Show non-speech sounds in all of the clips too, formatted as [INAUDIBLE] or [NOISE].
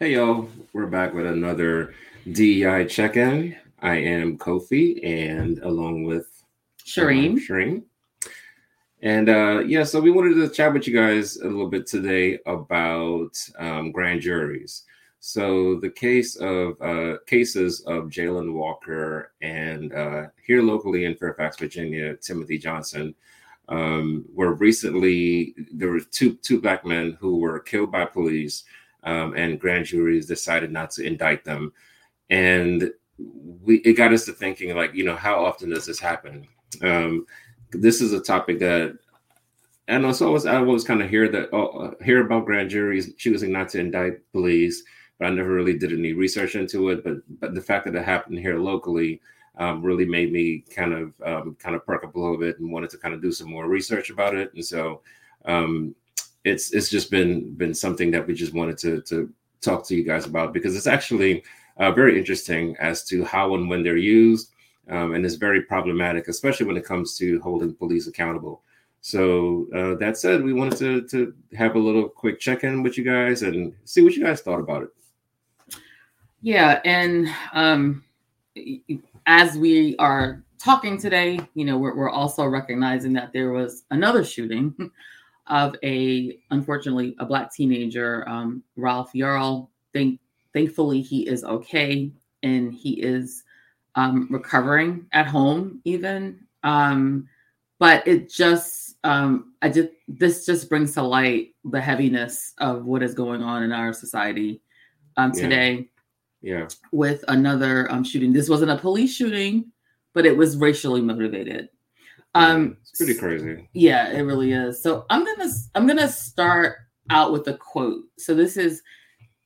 Hey, y'all. We're back with another DEI check in. I am Kofi, and along with Shareem. Uh, Shareem. And uh, yeah, so we wanted to chat with you guys a little bit today about um, grand juries. So the case of uh, cases of Jayland Walker and uh, here locally in Fairfax, Virginia, Timothy Johnson, um, were recently there were two two black men who were killed by police um, and grand juries decided not to indict them. And we it got us to thinking, like, you know, how often does this happen? Um, this is a topic that I know. So I was I always kind of hear that oh, hear about grand juries choosing not to indict police, but I never really did any research into it. But but the fact that it happened here locally um, really made me kind of um, kind of perk up a little bit and wanted to kind of do some more research about it. And so um, it's it's just been been something that we just wanted to to talk to you guys about because it's actually uh, very interesting as to how and when they're used, um, and it's very problematic, especially when it comes to holding police accountable. So uh, that said, we wanted to to have a little quick check in with you guys and see what you guys thought about it. Yeah, and um, as we are talking today, you know, we're, we're also recognizing that there was another shooting [LAUGHS] of a unfortunately a black teenager, um, Ralph Yarl. Thank, thankfully, he is okay and he is um, recovering at home, even. Um, but it just, um, I just this just brings to light the heaviness of what is going on in our society um, today. Yeah. yeah. With another um, shooting. This wasn't a police shooting, but it was racially motivated. Um, it's pretty crazy. Yeah, it really is. So I'm gonna I'm gonna start out with a quote. So this is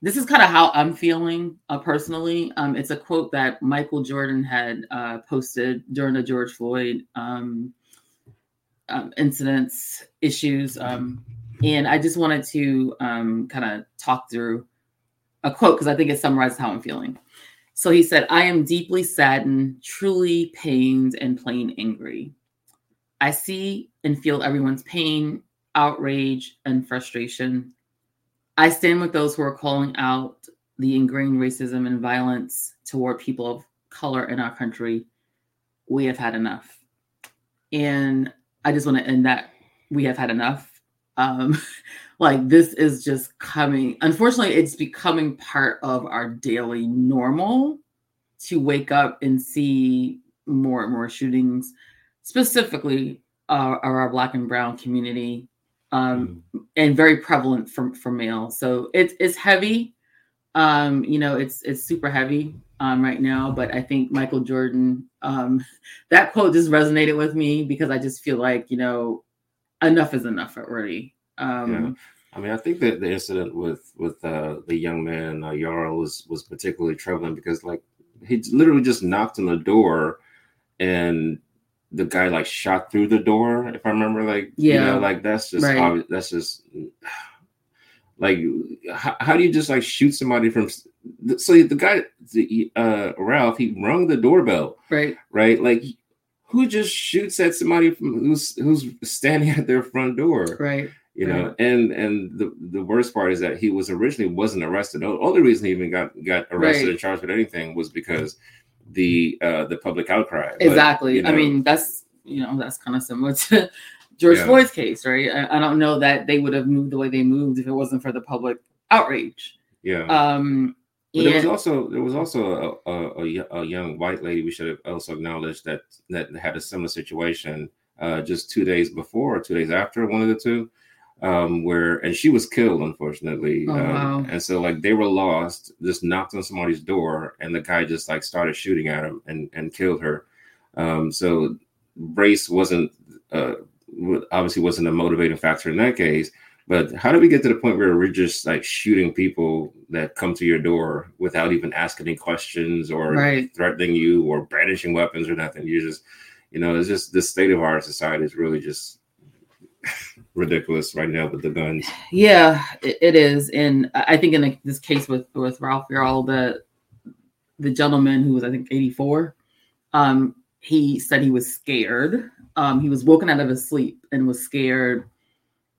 this is kind of how I'm feeling uh, personally. Um, it's a quote that Michael Jordan had uh, posted during the George Floyd um, um, incidents issues, um, and I just wanted to um, kind of talk through a quote because I think it summarizes how I'm feeling. So he said, "I am deeply saddened, truly pained, and plain angry." I see and feel everyone's pain, outrage, and frustration. I stand with those who are calling out the ingrained racism and violence toward people of color in our country. We have had enough. And I just want to end that we have had enough. Um, [LAUGHS] like this is just coming, unfortunately, it's becoming part of our daily normal to wake up and see more and more shootings specifically uh, our black and brown community um, mm. and very prevalent for, for male so it's it's heavy um, you know it's it's super heavy um, right now but i think michael jordan um, [LAUGHS] that quote just resonated with me because i just feel like you know enough is enough already um, yeah. I mean, I think that the incident with with uh, the young man uh, Yarl was was particularly troubling because, like, he literally just knocked on the door, and the guy like shot through the door, if I remember, like yeah, you know, like that's just right. that's just like how, how, do you just like shoot somebody from so the guy the uh Ralph he rung the doorbell. Right. Right? Like who just shoots at somebody from who's who's standing [LAUGHS] at their front door? Right. You know right. and and the the worst part is that he was originally wasn't arrested. The only reason he even got got arrested right. and charged with anything was because the uh, the public outcry. Exactly. But, you know, I mean, that's you know that's kind of similar to [LAUGHS] George yeah. Floyd's case, right? I, I, don't know that they would have moved the way they moved if it wasn't for the public outrage. Yeah. Um, but there was also there was also a, a, a, young white lady we should have also acknowledged that that had a similar situation uh, just two days before or two days after one of the two um, where and she was killed unfortunately oh, um, wow. and so like they were lost just knocked on somebody's door and the guy just like started shooting at him and and killed her um, so race wasn't uh, obviously wasn't a motivating factor in that case but how do we get to the point where we're just like shooting people that come to your door without even asking any questions or right. threatening you or brandishing weapons or nothing you just you know it's just the state of our society is really just ridiculous right now with the guns. Yeah, it, it is, and I think in the, this case with with Ralph Yarl, the the gentleman who was I think 84, um, he said he was scared. Um, he was woken out of his sleep and was scared,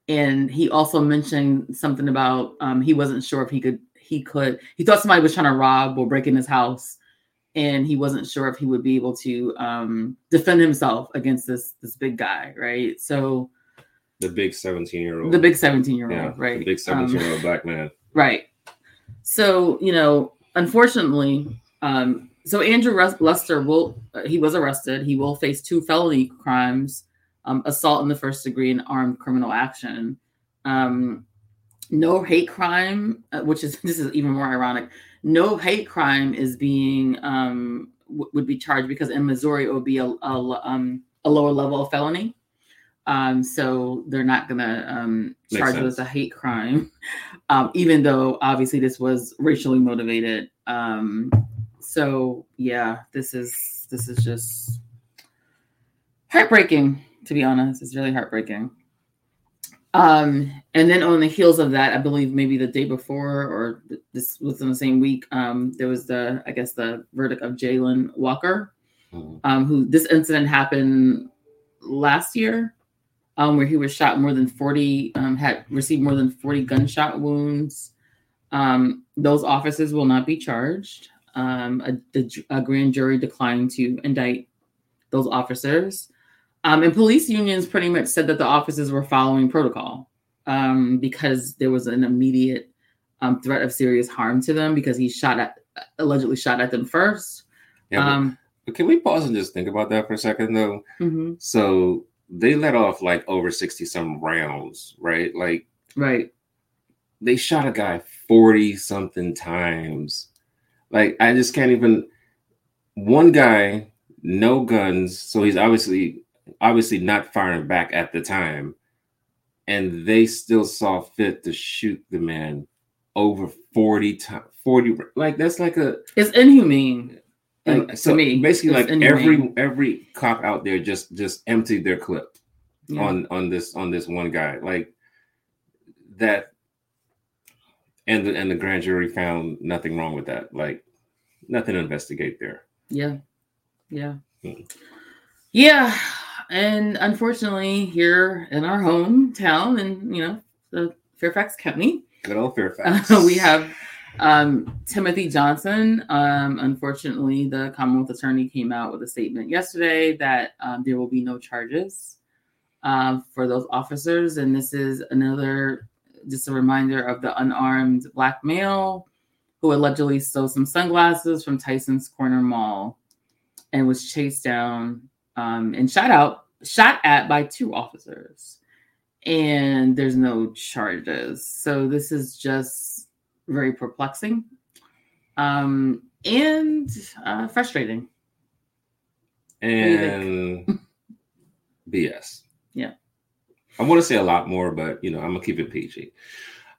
and he also mentioned something about um, he wasn't sure if he could he could. He thought somebody was trying to rob or break in his house, and he wasn't sure if he would be able to um, defend himself against this this big guy, right? So the big seventeen year old, the big seventeen year old, yeah, right? The big seventeen year old um, black man, right? So you know, unfortunately, um, so Andrew Lester will uh, he was arrested. He will face two felony crimes: um, assault in the first degree and armed criminal action. Um, no hate crime, uh, which is [LAUGHS] this is even more ironic. No hate crime is being um, w- would be charged because in Missouri it would be a, a, um, a lower level of felony. Um, so they're not gonna um, charge it as a hate crime, [LAUGHS] um, even though obviously this was racially motivated. Um, so yeah, this is this is just heartbreaking. To be honest, it's really heartbreaking. Um, and then on the heels of that, I believe maybe the day before or this within the same week, um, there was the I guess the verdict of Jayland Walker, mm-hmm. um, who this incident happened last year, um, where he was shot more than forty, um, had received more than forty gunshot wounds. Um, those officers will not be charged. Um, a, a grand jury declined to indict those officers. Um, and police unions pretty much said that the officers were following protocol um, because there was an immediate um, threat of serious harm to them because he shot at allegedly shot at them first. Yeah, but, um, but can we pause and just think about that for a second though? Mm-hmm. So they let off like over 60 some rounds, right? Like right. They shot a guy 40 something times. Like I just can't even one guy, no guns, so he's obviously obviously not firing back at the time, and they still saw fit to shoot the man over 40 times 40 like that's like a it's inhumane like, so me basically like every every cop out there just just emptied their clip yeah. on on this on this one guy. Like that and the and the grand jury found nothing wrong with that. Like nothing to investigate there. Yeah. Yeah. Hmm. yeah. And unfortunately, here in our hometown, and you know, the Fairfax County, good old Fairfax, uh, [LAUGHS] we have um, Timothy Johnson. Um, unfortunately, the Commonwealth Attorney came out with a statement yesterday that um, there will be no charges uh, for those officers, and this is another just a reminder of the unarmed black male who allegedly stole some sunglasses from Tyson's Corner Mall and was chased down um, and shot out, shot at by two officers, and there's no charges. So this is just very perplexing um, and uh, frustrating. And [LAUGHS] BS. Yeah. I want to say a lot more, but you know, I'm gonna keep it PG.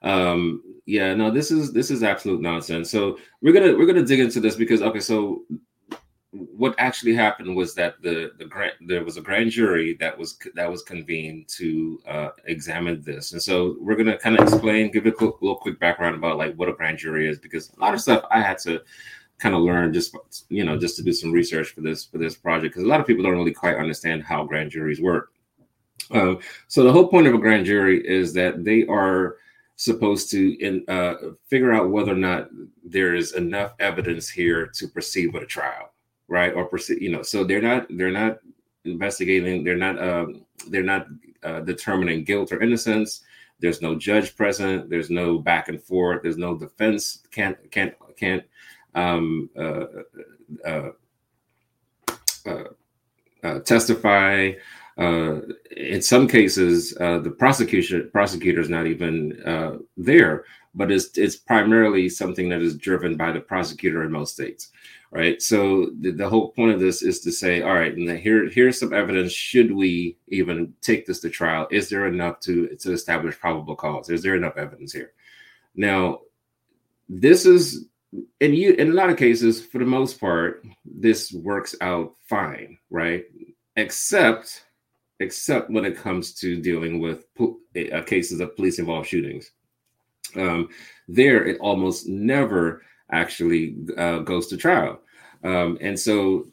Um, yeah, no, this is this is absolute nonsense. So we're gonna we're gonna dig into this because okay, so what actually happened was that the the grant there was a grand jury that was that was convened to uh, examine this, and so we're gonna kind of explain, give a little, little quick background about like what a grand jury is, because a lot of stuff I had to kind of learn just you know just to do some research for this for this project, because a lot of people don't really quite understand how grand juries work. Uh, so the whole point of a grand jury is that they are supposed to in, uh, figure out whether or not there is enough evidence here to proceed with a trial right? Or you know, so they're not they're not investigating. They're not um, they're not uh, determining guilt or innocence. There's no judge present. There's no back and forth. There's no defense. Can't can't can't um, uh, uh, uh, uh testify. Uh, in some cases, the prosecution prosecutor is not even there, but it's it's primarily something that is driven by the prosecutor in most states right? So the, the, whole point of this is to say, all right, and here here's some evidence. Should we even take this to trial? Is there enough to to establish probable cause? Is there enough evidence here? Now, this is in you in a lot of cases, for the most part, this works out fine, right? Except except when it comes to dealing with uh, cases of police involved shootings. Um, there, it almost never actually uh, goes to trial. Um, and so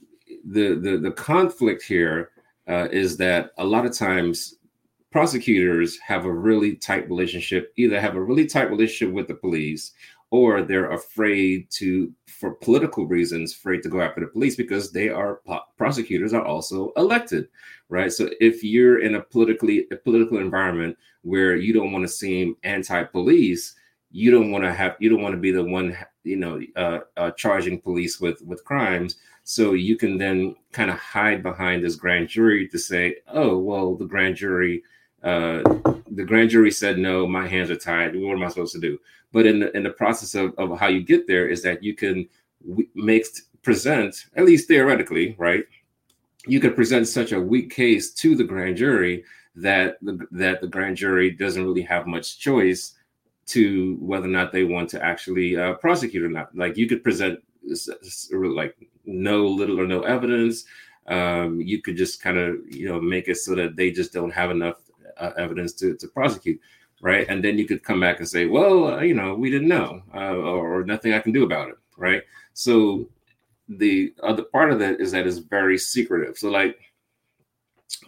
the, the, the conflict here uh, is that a lot of times prosecutors have a really tight relationship, either have a really tight relationship with the police or they're afraid to, for political reasons, afraid to go after the police because they are prosecutors are also elected, right? So if you're in a politically a political environment where you don't want to seem anti-police, you don't want to have you don't want to be the one you know uh, uh, charging police with with crimes so you can then kind of hide behind this grand jury to say oh well the grand jury uh, the grand jury said no my hands are tied what am i supposed to do but in the, in the process of, of how you get there is that you can make present at least theoretically right you could present such a weak case to the grand jury that the, that the grand jury doesn't really have much choice to whether or not they want to actually uh, prosecute or not. Like you could present like no little or no evidence. Um, you could just kind of you know make it so that they just don't have enough uh, evidence to, to prosecute, right? And then you could come back and say, well, uh, you know, we didn't know, uh, or, or nothing I can do about it, right? So the other part of that is that it's very secretive. So like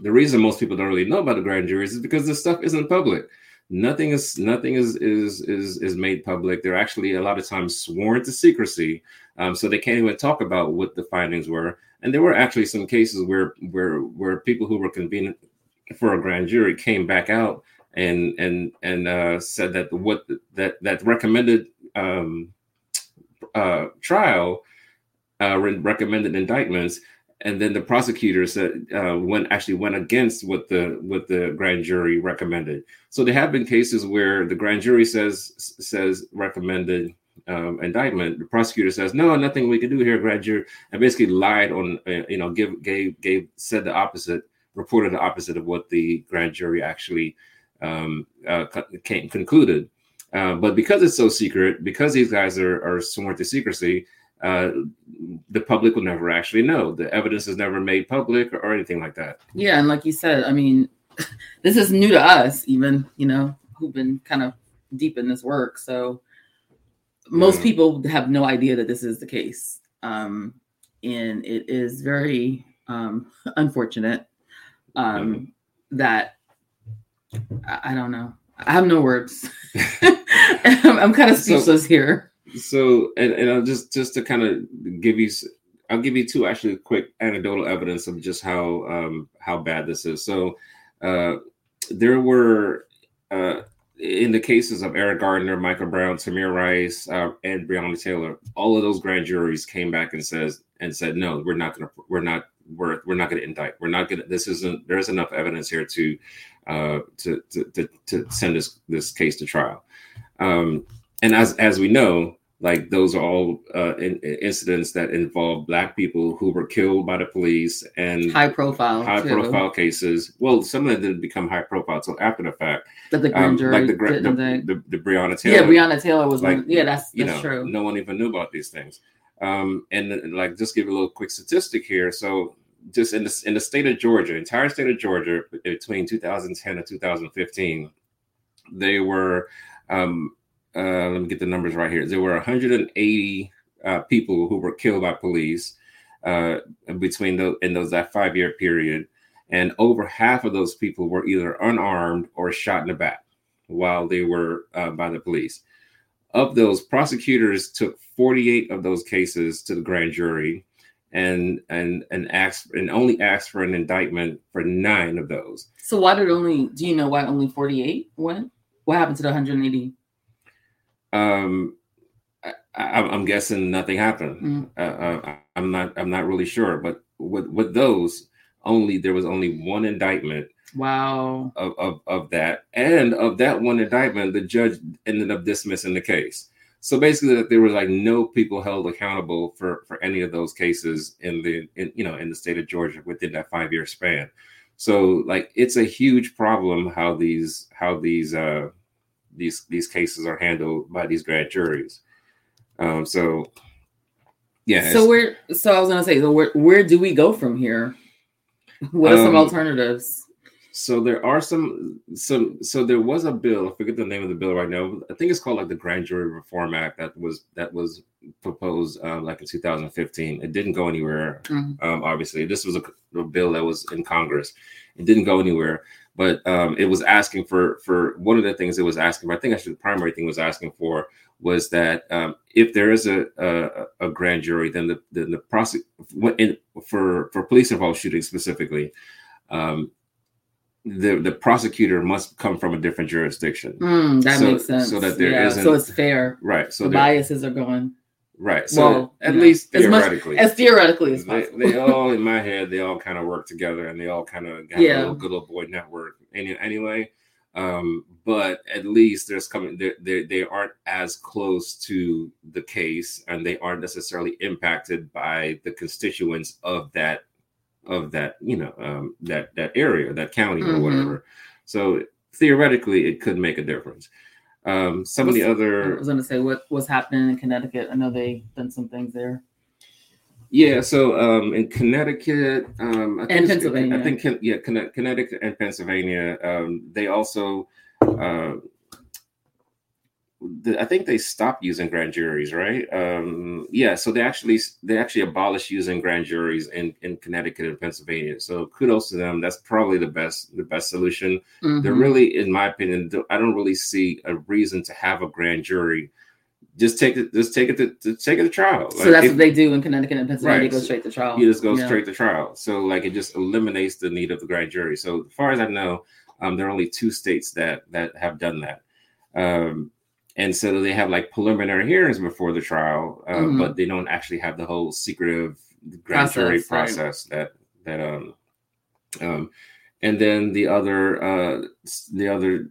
the reason most people don't really know about the grand juries is because this stuff isn't public nothing is nothing is is is is made public. They're actually a lot of times sworn to secrecy, um, so they can't even talk about what the findings were. And there were actually some cases where where where people who were convened for a grand jury came back out and and and uh, said that what that that recommended um, uh, trial uh, recommended indictments and then the prosecutor said uh, went actually went against what the what the grand jury recommended. So there have been cases where the grand jury says says recommended um, indictment. The prosecutor says no, nothing we can do here, grand jury, and basically lied on uh, you know give gave gave said the opposite, reported the opposite of what the grand jury actually um, uh, came, concluded. Uh, but because it's so secret, because these guys are, are sworn to secrecy, uh, the public will never actually know. The evidence is never made public or, or anything like that. Yeah, and like you said, I mean, [LAUGHS] this is new to us, even you know, who've been kind of deep in this work. So most yeah. people have no idea that this is the case, um, and it is very um, [LAUGHS] unfortunate um, mm-hmm. that I, I, don't know. I have no words. [LAUGHS] [LAUGHS] I'm, I'm, kind of speechless so, here so and, and I'll just just to kind of give you I'll give you two actually quick anecdotal evidence of just how um, how bad this is. So uh, there were uh, in the cases of Eric Garner, Michael Brown, Tamir Rice, uh, and Breonna Taylor, all of those grand juries came back and says and said, no, we're not gonna we're not we're we're not gonna indict. We're not gonna this isn't there's enough evidence here to uh to to to, to send this this case to trial. Um, and as as we know, like those are all uh, in, incidents that involve black people who were killed by the police and high profile high too. profile cases well some of them didn't become high profile until after the fact that the grand um, jury like the, the, the, the, breonna taylor yeah breonna taylor was like one, yeah that's, that's know, true no one even knew about these things um, and like just give you a little quick statistic here so just in the, in the state of georgia entire state of georgia between 2010 and 2015 they were um, uh, let me get the numbers right here. There were 180 uh, people who were killed by police uh, between those in those that five year period, and over half of those people were either unarmed or shot in the back while they were uh, by the police. Of those, prosecutors took 48 of those cases to the grand jury, and and and asked and only asked for an indictment for nine of those. So why did only? Do you know why only 48 went? What happened to the 180? Um, I, am guessing nothing happened. Mm. Uh, uh, I'm not. I'm not really sure. But with with those, only there was only one indictment. Wow. Of, of of that, and of that one indictment, the judge ended up dismissing the case. So basically, that there was like no people held accountable for for any of those cases in the in, you know in the state of Georgia within that five year span. So like it's a huge problem how these how these uh these these cases are handled by these grand juries. Um, so yeah. So where? So I was gonna say, so where where do we go from here? [LAUGHS] What are um, some alternatives? So there are some some so there was a bill i forget the name of the bill right now i think it's called like the grand jury reform act that was that was proposed um, like in 2015 it didn't go anywhere mm-hmm. um, obviously. This was a, a, bill that was in congress. It didn't go anywhere but um, it was asking for for one of the things it was asking for i think actually the primary thing was asking for was that um, if there is a, a, a grand jury then the then the prosec- for for police involved shootings specifically um, the the prosecutor must come from a different jurisdiction. Mm, that so, makes sense. So that there yeah, not so it's fair. Right. So the biases are going. Right. So well, at least theoretically, as, much, as theoretically as possible. They, they [LAUGHS] all, in my head, they all kind of work together, and they all kind of have yeah. a little good old boy network. Any, anyway, um, but at least there's coming. They, they they aren't as close to the case, and they aren't necessarily impacted by the constituents of that of that you know um, that that area that county mm-hmm. or whatever. So theoretically it could make a difference. Um, some what's, of the other i was going to say what what's happening in connecticut? I know they've done some things there. Yeah so um, in connecticut um, I think and pennsylvania i think yeah connecticut and pennsylvania um, they also uh, I think they stopped using grand juries, right? Um, yeah, so they actually they actually abolished using grand juries in, in Connecticut and Pennsylvania. So kudos to them. That's probably the best the best solution. Mm-hmm. They're really, in my opinion, I don't really see a reason to have a grand jury. Just take it. Just take it to, to take it to trial. So that's if, what they do in Connecticut and Pennsylvania. Right. They go straight to trial. You just go yeah. straight to trial. So like it just eliminates the need of the grand jury. So as far as I know, um, there are only two states that that have done that. Um, and so they have like preliminary hearings before the trial, uh, mm-hmm. but they don't actually have the whole secretive grand jury process right. that that um um and then the other uh the other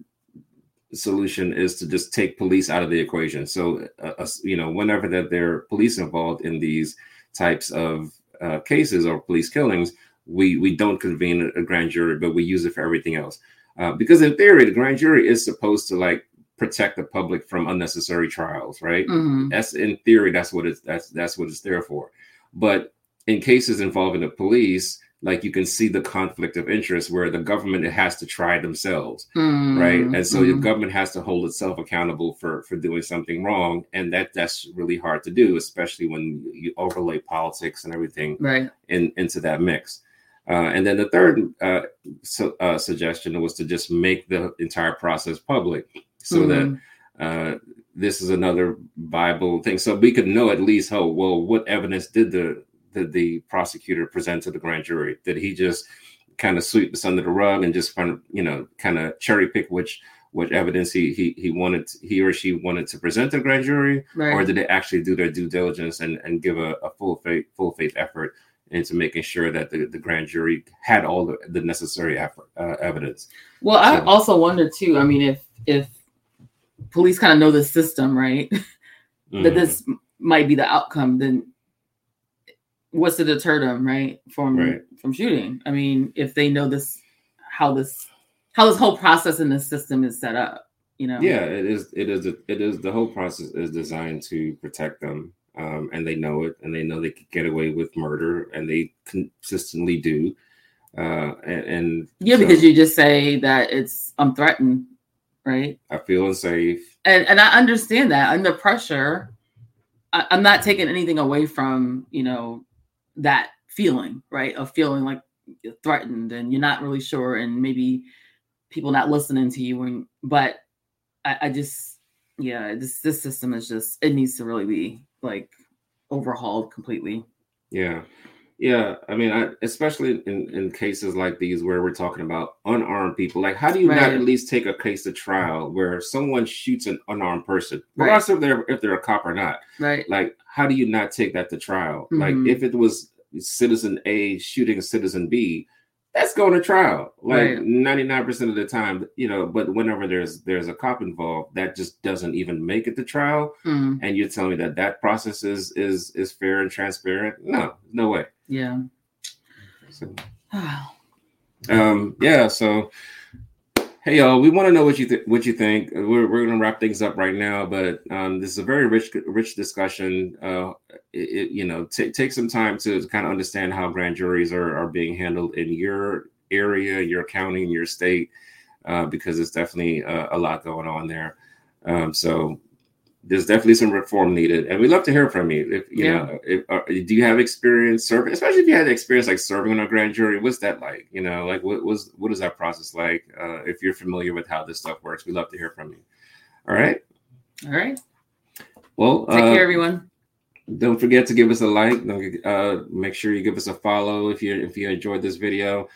solution is to just take police out of the equation so uh, you know whenever that there are police involved in these types of uh, cases or police killings we we don't convene a grand jury but we use it for everything else uh, because in theory the grand jury is supposed to like protect the public from unnecessary trials, right? Mm-hmm. That's in theory, that's what it's that's that's what it's there for. But in cases involving the police, like you can see the conflict of interest where the government has to try themselves, mm-hmm. right? And so mm-hmm. the government has to hold itself accountable for for doing something wrong, and that that's really hard to do, especially when you overlay politics and everything right in into that mix. Uh, and then the third uh, uh, suggestion was to just make the entire process public so mm-hmm. that uh, this is another Bible thing. So we could know at least, oh, well, what evidence did the did the prosecutor present to the grand jury? Did he just kind of sweep this under the rug and just kind of, you know, kind of cherry pick which which evidence he he he wanted he or she wanted to present to the grand jury, right. or did they actually do their due diligence and and give a, a full faith full faith effort into making sure that the, the grand jury had all the, the necessary effort, uh, evidence. Well, so, I also wonder too. I mean, if if police kind of know the system, right? Mm-hmm. [LAUGHS] that this might be the outcome, then what's to deter them, right, from right. from shooting? I mean, if they know this, how this how this whole process in the system is set up, you know? Yeah, it is. It is. It is. The whole process is designed to protect them, um, and they know it, and they know they could get away with murder, and they consistently do. Uh, and, and yeah, so, because you just say that it's I'm threatened right? I feel unsafe. And and I understand that under pressure, I, I'm not taking anything away from you know that feeling, right? Of feeling like threatened and you're not really sure, and maybe people not listening to you. And but I, I just yeah, this this system is just it needs to really be like overhauled completely. Yeah. Yeah, I mean, I, especially in, in cases like these where we're talking about unarmed people, like how do you right. not at least take a case to trial where someone shoots an unarmed person, regardless right. if they're if they're a cop or not? Right. Like, how do you not take that to trial? Mm-hmm. Like, if it was citizen A shooting citizen B, that's going to trial like 99% of the time you know but whenever there's there's a cop involved that just doesn't even make it to trial mm. and you're telling me that that process is is is fair and transparent no no way yeah so, um yeah so Hey y'all, we want to know what you th- what you think. We're, we're going to wrap things up right now, but um, this is a very rich rich discussion. Uh, it, you know, t- take some time to kind of understand how grand juries are, are being handled in your area, your county, your state, uh, because it's definitely uh, a lot going on there. Um, so there's definitely some reform needed, and we'd love to hear from you. If you yeah. know, if, uh, do you have experience serving, especially if you had experience like serving on a grand jury? What's that like? You know, like what was what is that process like? Uh, if you're familiar with how this stuff works, we'd love to hear from you. All right. All right. Well, take uh, care, everyone. Don't forget to give us a like. Don't, uh, make sure you give us a follow if you if you enjoyed this video.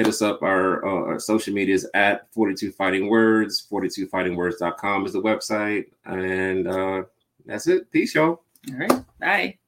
Hit us up. Our, uh, our, social medias at 42 Fighting Words. 42fightingwords.com is the website. And uh, that's it. Peace, y'all. All right. Bye.